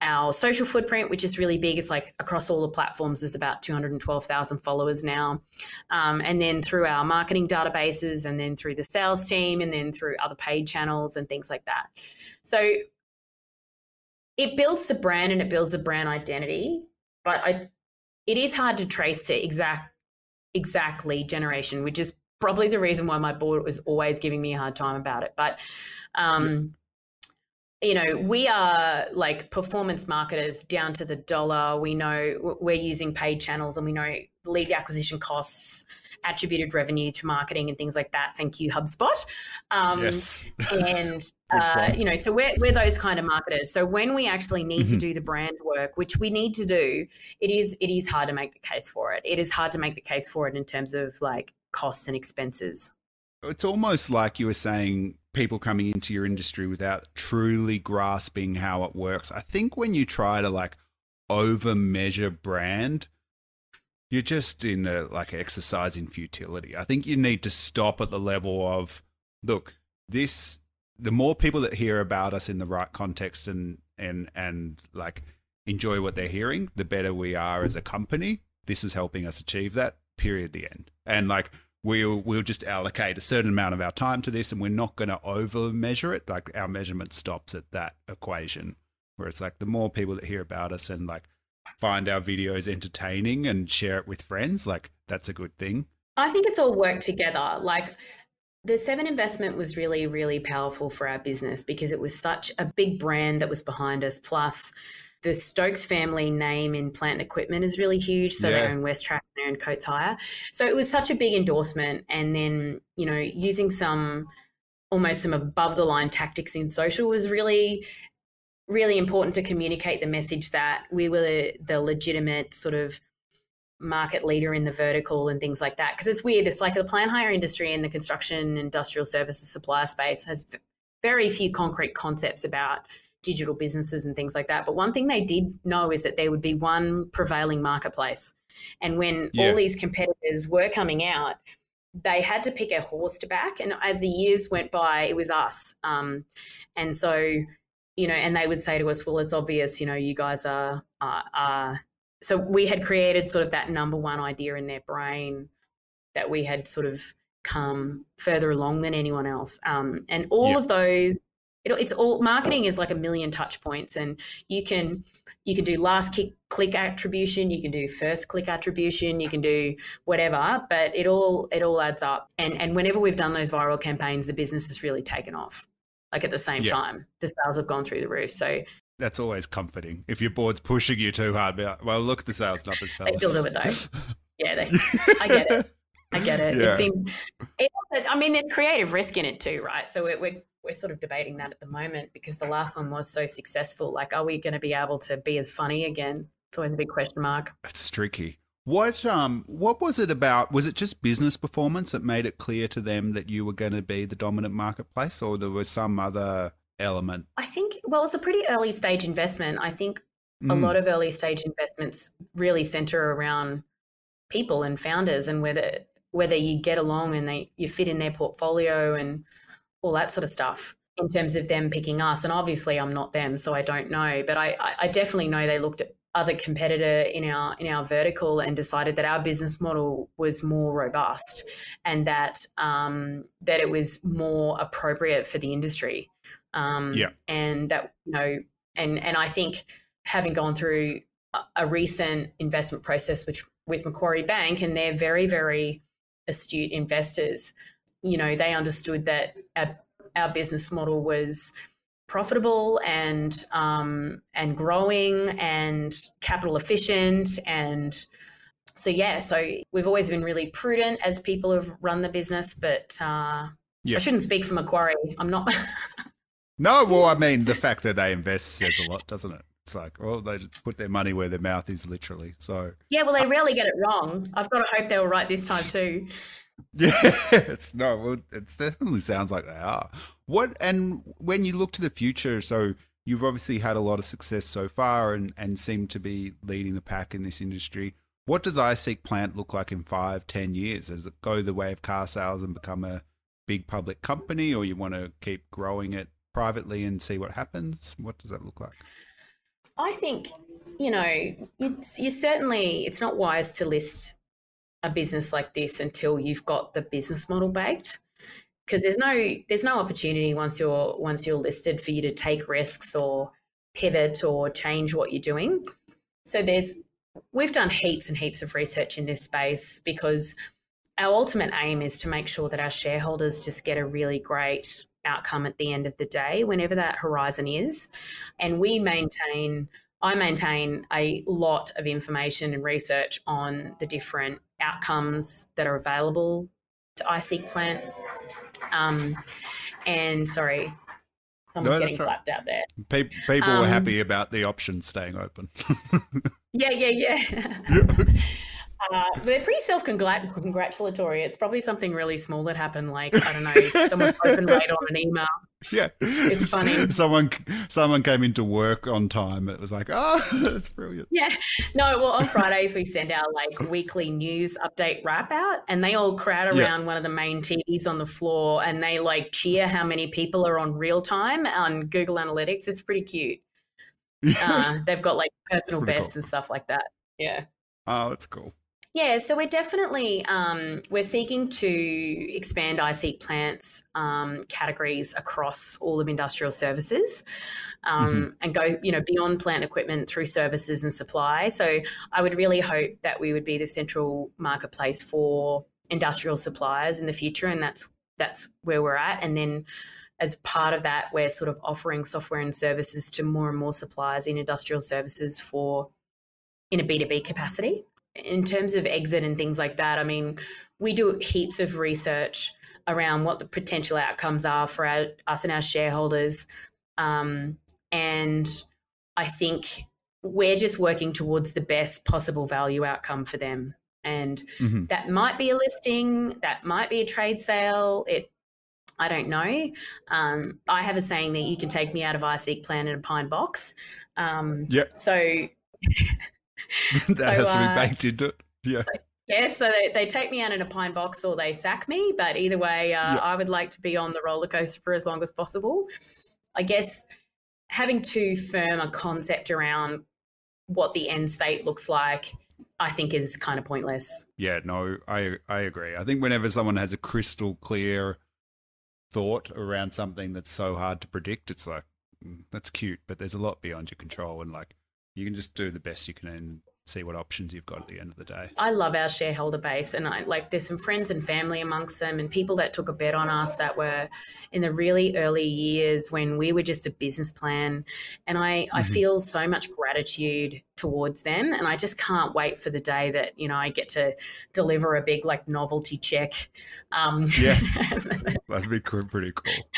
Speaker 2: our social footprint, which is really big, is like across all the platforms, is about 212,000 followers now. Um, and then through our marketing databases, and then through the sales team, and then through other paid channels and things like that. So it builds the brand and it builds the brand identity, but I, it is hard to trace to exact exact lead generation, which is probably the reason why my board was always giving me a hard time about it. But um, you know, we are like performance marketers down to the dollar. We know we're using paid channels and we know lead acquisition costs, attributed revenue to marketing and things like that. Thank you, HubSpot. Um, yes. and, uh, you know, so we're, we're those kind of marketers. So when we actually need mm-hmm. to do the brand work, which we need to do, it is, it is hard to make the case for it. It is hard to make the case for it in terms of like costs and expenses.
Speaker 1: It's almost like you were saying people coming into your industry without truly grasping how it works. I think when you try to like over measure brand, you're just in a like exercise in futility. I think you need to stop at the level of look, this the more people that hear about us in the right context and and and like enjoy what they're hearing, the better we are as a company. This is helping us achieve that. Period. The end. And like we'll we'll just allocate a certain amount of our time to this and we're not going to over measure it. Like our measurement stops at that equation where it's like the more people that hear about us and like find our videos entertaining and share it with friends like that's a good thing.
Speaker 2: I think it's all worked together. Like the seven investment was really really powerful for our business because it was such a big brand that was behind us plus the Stokes family name in plant and equipment is really huge. So yeah. they own Westrac, they own Coates Hire. So it was such a big endorsement. And then, you know, using some almost some above the line tactics in social was really really important to communicate the message that we were the legitimate sort of market leader in the vertical and things like that because it's weird it's like the plant hire industry and the construction industrial services supplier space has very few concrete concepts about digital businesses and things like that. But one thing they did know is that there would be one prevailing marketplace. And when yeah. all these competitors were coming out, they had to pick a horse to back. And as the years went by, it was us. Um, and so, you know, and they would say to us, well, it's obvious, you know, you guys are, are, are. So we had created sort of that number one idea in their brain that we had sort of come further along than anyone else. Um, and all yep. of those it, it's all marketing is like a million touch points and you can you can do last click, click attribution you can do first click attribution you can do whatever but it all it all adds up and and whenever we've done those viral campaigns the business has really taken off like at the same yeah. time the sales have gone through the roof so
Speaker 1: that's always comforting. If your board's pushing you too hard, well, look at the sales numbers, fellas.
Speaker 2: They still do it though. Yeah, they, I get it. I get it.
Speaker 1: Yeah.
Speaker 2: It seems. It, I mean, there's creative risk in it too, right? So we're, we're we're sort of debating that at the moment because the last one was so successful. Like, are we going to be able to be as funny again? It's always a big question mark.
Speaker 1: It's tricky. What um what was it about? Was it just business performance that made it clear to them that you were going to be the dominant marketplace, or there was some other element?
Speaker 2: I think. Well, it's a pretty early stage investment. I think a
Speaker 1: Mm,
Speaker 2: lot of early stage investments really center around people and founders and whether whether you get along and they you fit in their portfolio and all that sort of stuff in terms of them picking us. And obviously i'm not them so i don't know. But i i, definitely know they looked at other competitor in our in our vertical and decided that our business model was more robust and that um, that it was more appropriate for the industry. Um,
Speaker 1: Yeah.
Speaker 2: and that you know and and i think having gone through a, a recent investment process which with macquarie bank and they're very very astute investors you know they understood that our, our business model was profitable and um, and growing and capital efficient and so yeah so we've always been really prudent as people have run the business but uh,
Speaker 1: Yeah.
Speaker 2: I shouldn't speak for Macquarie I'm not
Speaker 1: No, well, I mean, the fact that they invest says a lot, doesn't it? It's like, well, they just put their money where their mouth is, literally. So,
Speaker 2: yeah well they uh, rarely get it wrong I've got to hope they were right this time too
Speaker 1: yeah, it's no, well, it definitely sounds like they are. What and when you look to the future, so you've obviously had a lot of success so far, and and seem to be leading the pack in this industry. What does iSeek Plant look like in five, ten years? Does it go the way of car sales and become a big public company, or you want to keep growing it privately and see what happens? What does that look like?
Speaker 2: I think, you know, you, you certainly, it's not wise to list a business like this until you've got the business model baked because there's no there's no opportunity once you're once you're listed for you to take risks or pivot or change what you're doing. So there's we've done heaps and heaps of research in this space because our ultimate aim is to make sure that our shareholders just get a really great outcome at the end of the day whenever that horizon is and we maintain I maintain a lot of information and research on the different outcomes that are available to iSeek Plant. Um, and sorry, someone's
Speaker 1: No,
Speaker 2: getting
Speaker 1: that's all right.
Speaker 2: clapped out there.
Speaker 1: Pe- people were
Speaker 2: Um,
Speaker 1: happy about the option staying open.
Speaker 2: Yeah, yeah, yeah. Uh, but they're pretty self-congratulatory. It's probably something really small that happened, like I don't know, someone's open rate on an email.
Speaker 1: yeah,
Speaker 2: It's funny.
Speaker 1: Someone someone came into work on time. It was like, oh, that's brilliant.
Speaker 2: Yeah. No, well, on Fridays we send our like weekly news update wrap out and they all crowd
Speaker 1: Yeah.
Speaker 2: around one of the main TVs on the floor and they like cheer how many people are on real time on Google Analytics. It's pretty cute. Uh, they've got like personal bests
Speaker 1: cool.
Speaker 2: and stuff like that. Yeah.
Speaker 1: oh, that's cool.
Speaker 2: Yeah, so we're definitely um, we're seeking to expand iSeek plants um, categories across all of industrial services, um, and go you know beyond plant equipment through services and supply. So I would really hope that we would be the central marketplace for industrial suppliers in the future, and that's that's where we're at. And then as part of that, we're sort of offering software and services to more and more suppliers in industrial services for in a B2B capacity in terms of exit and things like that, I mean, we do heaps of research around what the potential outcomes are for our, us and our shareholders. Um, and I think we're just working towards the best possible value outcome for them. And
Speaker 1: hmm
Speaker 2: that might be a listing, that might be a trade sale. It, I don't know. Um, I have a saying that you can take me out of iSeek Plant in a pine box. Um,
Speaker 1: Yep.
Speaker 2: So
Speaker 1: that
Speaker 2: So,
Speaker 1: has to be
Speaker 2: uh,
Speaker 1: baked into it. Yeah.
Speaker 2: Yeah, so they, they take me out in a pine box or they sack me. But either way, uh,
Speaker 1: Yeah.
Speaker 2: I would like to be on the roller coaster for as long as possible. I guess having too firm a concept around what the end state looks like, I think is kind of pointless.
Speaker 1: Yeah, no, I I agree. I think whenever someone has a crystal clear thought around something that's so hard to predict, it's like mm, that's cute, but there's a lot beyond your control, and like you can just do the best you can and see what options you've got at the end of the day.
Speaker 2: I love our shareholder base, and I like there's some friends and family amongst them, and people that took a bet on us that were in the really early years when we were just a business plan, and I mm-hmm. I feel so much gratitude towards them, and I just can't wait for the day that you know I get to deliver a big like novelty check.
Speaker 1: Um, yeah, that'd be pretty cool.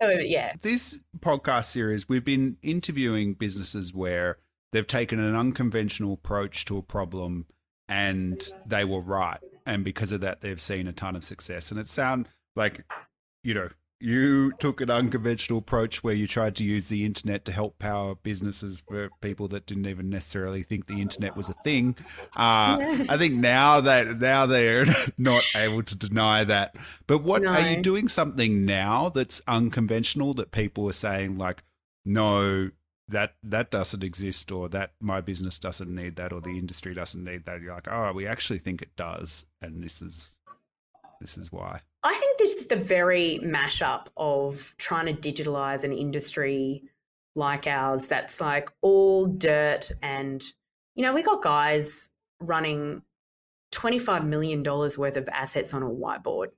Speaker 2: So, yeah.
Speaker 1: This podcast series, we've been interviewing businesses where they've taken an unconventional approach to a problem and they were right. And because of that, they've seen a ton of success. And it sounds like, you know, you took an unconventional approach where you tried to use the internet to help power businesses for people that didn't even necessarily think the internet was a thing. Uh, yeah. I think now that now they're not able to deny that. But what no. are you doing something now that's unconventional that people are saying like, no, that that doesn't exist or that my business doesn't need that or the industry doesn't need that you're like oh we actually think it does and this is this is why
Speaker 2: i think this is the very mashup of trying to digitalize an industry like ours that's like all dirt and you know we got guys running 25 million dollars worth of assets on a whiteboard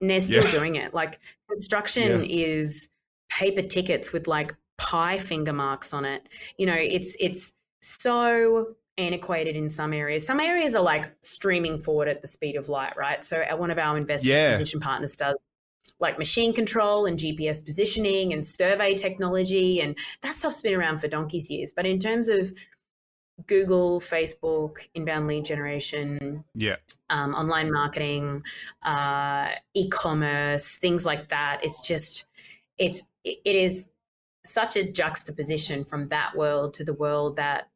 Speaker 2: and they're still yeah. doing it like construction yeah. is paper tickets with like pie finger marks on it. You know, it's it's so antiquated in some areas. Some areas are like streaming forward at the speed of light, right? So uh, one of our investors yeah. position partners does like machine control and GPS positioning and survey technology and that stuff's been around for donkey's years. But in terms of Google, Facebook, inbound lead generation,
Speaker 1: yeah,
Speaker 2: um, online marketing, uh, e-commerce, things like that. It's just it's it is such a juxtaposition from that world to the world that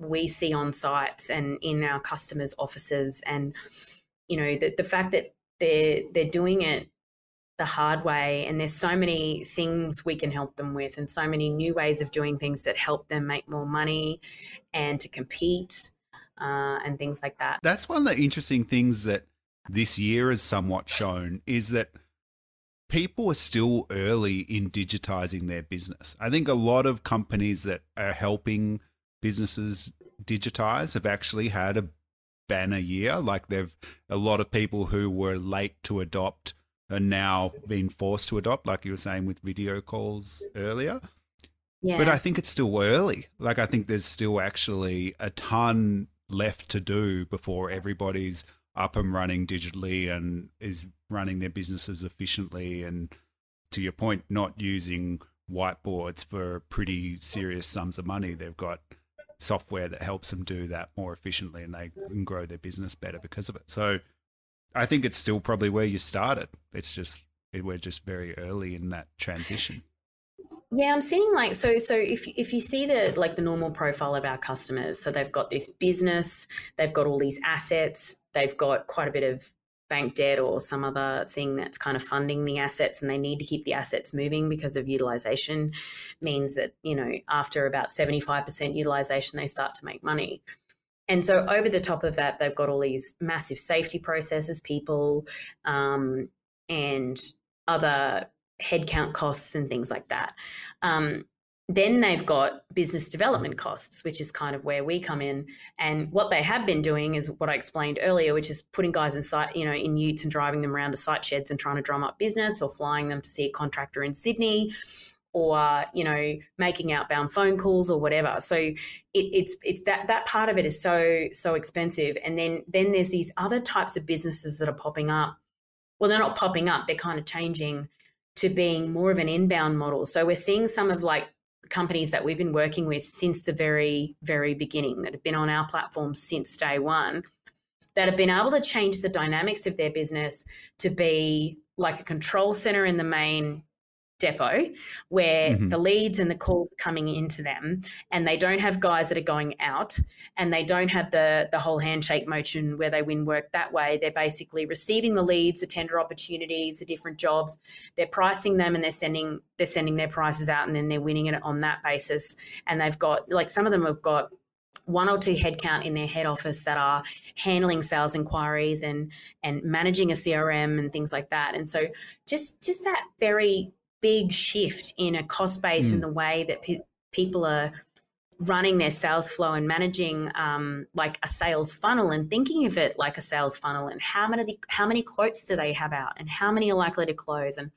Speaker 2: we see on sites and in our customers' offices. And, you know, the, the fact that they're they're doing it the hard way and there's so many things we can help them with and so many new ways of doing things that help them make more money and to compete uh, and things like that
Speaker 1: that's one of the interesting things that this year has somewhat shown is that people are still early in digitizing their business. I think a lot of companies that are helping businesses digitize have actually had a banner year. Like they've a lot of people who were late to adopt are now being forced to adopt, like you were saying with video calls earlier. Yeah. But I think it's still early. Like I think there's still actually a ton left to do before everybody's up and running digitally and is running their businesses efficiently and to your point not using whiteboards for pretty serious sums of money. They've got software that helps them do that more efficiently and they can grow their business better because of it. So i think it's still probably where you started. It's just we're just very early in that transition.
Speaker 2: Yeah, I'm seeing like so so if if you see the like the normal profile of our customers, so they've got this business, they've got all these assets, they've got quite a bit of bank debt or some other thing that's kind of funding the assets and they need to keep the assets moving because of utilization means that you know after about 75% utilization they start to make money. And so over the top of that they've got all these massive safety processes people um, and other headcount costs and things like that. Um, then they've got business development costs, which is kind of where we come in. And what they have been doing is what I explained earlier, which is putting guys in site, you know, in utes and driving them around to site sheds and trying to drum up business or flying them to see a contractor in Sydney or, you know, making outbound phone calls or whatever. So it, it's it's that that part of it is so so expensive. And then then there's these other types of businesses that are popping up. Well, they're not popping up, they're kind of changing to being more of an inbound model. So we're seeing some of like companies that we've been working with since the very, very beginning, that have been on our platform since day one, that have been able to change the dynamics of their business to be like a control center in the main depot where mm-hmm. the leads and the calls are coming into them and they don't have guys that are going out and they don't have the the whole handshake motion where they win work that way they're basically receiving the leads the tender opportunities the different jobs they're pricing them and they're sending they're sending their prices out and then they're winning it on that basis and they've got like some of them have got one or two headcount in their head office that are handling sales inquiries and and managing a CRM and things like that. And so just just that very big shift in a cost base mm. in the way that pe- people are running their sales flow and managing um, like a sales funnel and thinking of it like a sales funnel and how many how many quotes do they have out and how many are likely to close and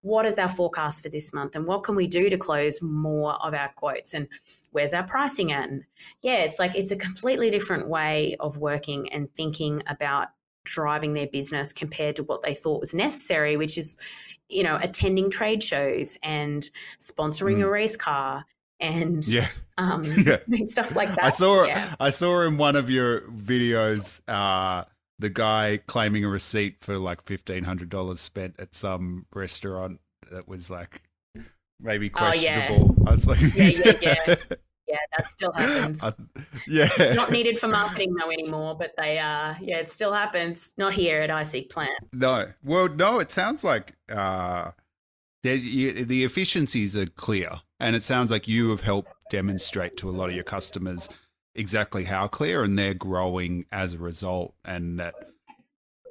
Speaker 2: what is our forecast for this month and what can we do to close more of our quotes and where's our pricing at and yeah it's like it's a completely different way of working and thinking about driving their business compared to what they thought was necessary which is you know attending trade shows and sponsoring mm. a race car and
Speaker 1: yeah,
Speaker 2: um, yeah. stuff like that.
Speaker 1: I saw
Speaker 2: yeah.
Speaker 1: I saw in one of your videos uh, the guy claiming a receipt for like fifteen hundred dollars spent at some restaurant that was like maybe questionable.
Speaker 2: Oh, yeah.
Speaker 1: I was like,
Speaker 2: yeah, yeah, yeah. Yeah, that still happens. Uh,
Speaker 1: yeah,
Speaker 2: it's not needed for marketing though anymore, but they uh yeah, it still happens. Not here at iSeek Plant.
Speaker 1: No, well, no, it sounds like uh, the efficiencies are clear, and it sounds like you have helped demonstrate to a lot of your customers exactly how clear, and they're growing as a result, and that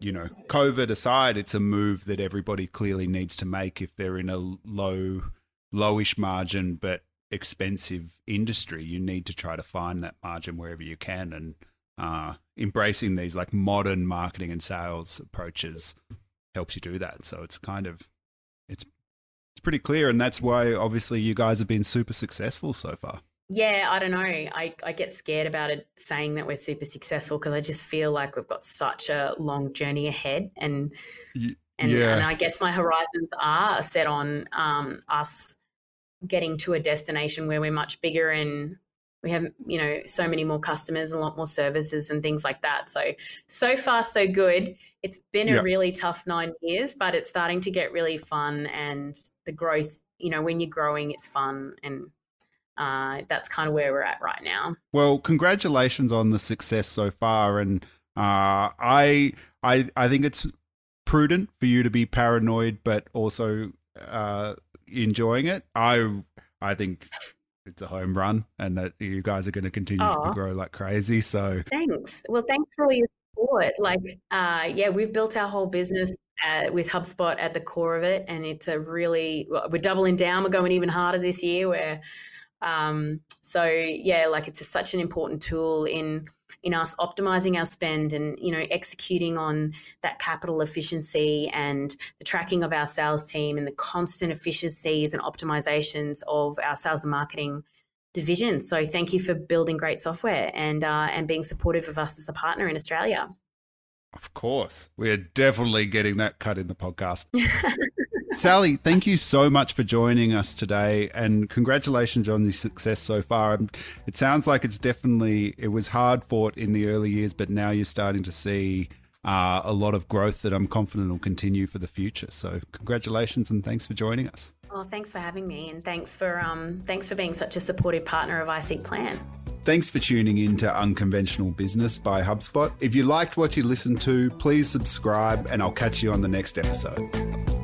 Speaker 1: you know, COVID aside, it's a move that everybody clearly needs to make if they're in a low, lowish margin but expensive industry. You need to try to find that margin wherever you can, and uh, embracing these like modern marketing and sales approaches helps you do that. So it's kind of it's it's pretty clear, and that's why obviously you guys have been super successful so far.
Speaker 2: Yeah, I don't know. I, I get scared about it saying that we're super successful because I just feel like we've got such a long journey ahead, and and, yeah. and I guess my horizons are set on um, us getting to a destination where we're much bigger and we have you know so many more customers, a lot more services and things like that. So so far so good. It's been yeah. a really tough nine years, but it's starting to get really fun, and the growth. You know, when you're growing, it's fun and uh, that's kind of where we're at right now.
Speaker 1: Well, congratulations on the success so far, and uh, I I I think it's prudent for you to be paranoid, but also uh, enjoying it. I I think it's a home run, and that you guys are going to continue to grow like crazy. So
Speaker 2: thanks. Well, thanks for all your support. Like, uh, yeah, we've built our whole business uh, with HubSpot at the core of it, and it's a really we're doubling down. We're going even harder this year. Where um, so yeah, like it's a, such an important tool in in us optimizing our spend and you know executing on that capital efficiency and the tracking of our sales team and the constant efficiencies and optimizations of our sales and marketing division. So thank you for building great software and uh, and being supportive of us as a partner in Australia.
Speaker 1: Of course, we're definitely getting that cut in the podcast. Sally, thank you so much for joining us today, and congratulations on the success so far. Um, it sounds like it's definitely it was hard fought in the early years, but now you're starting to see uh, a lot of growth that I'm confident will continue for the future. So, congratulations and thanks for joining us.
Speaker 2: Well, thanks for having me, and thanks for um, thanks for being such a supportive partner of iSeek Plant.
Speaker 1: Thanks for tuning in to Unconventional Business by HubSpot. If you liked what you listened to, please subscribe, and I'll catch you on the next episode.